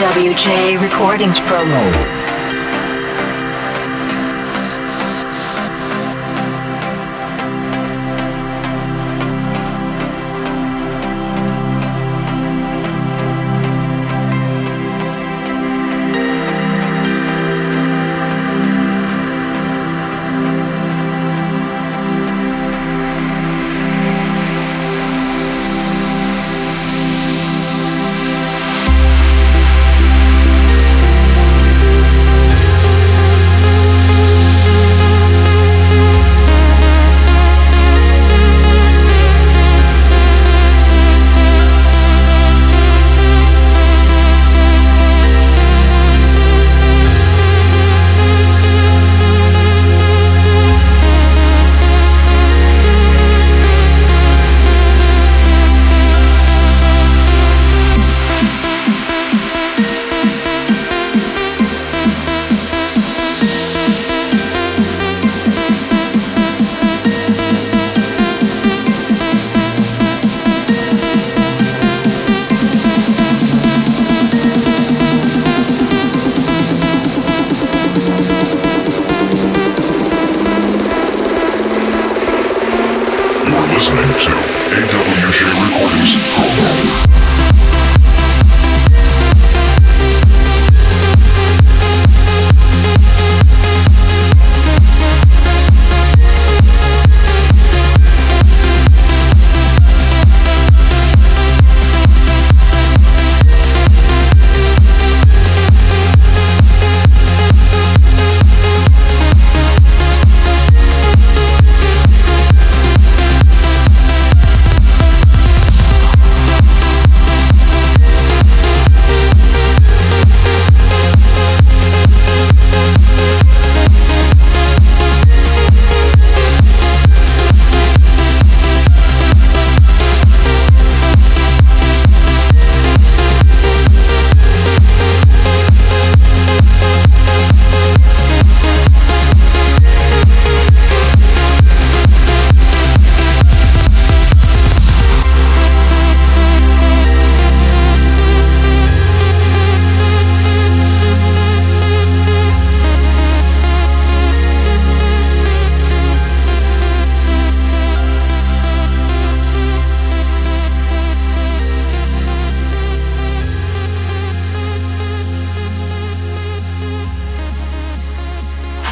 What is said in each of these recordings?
AWJ Recordings promo. Same, same.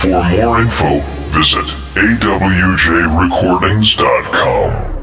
For more info, visit awjrecordings.com.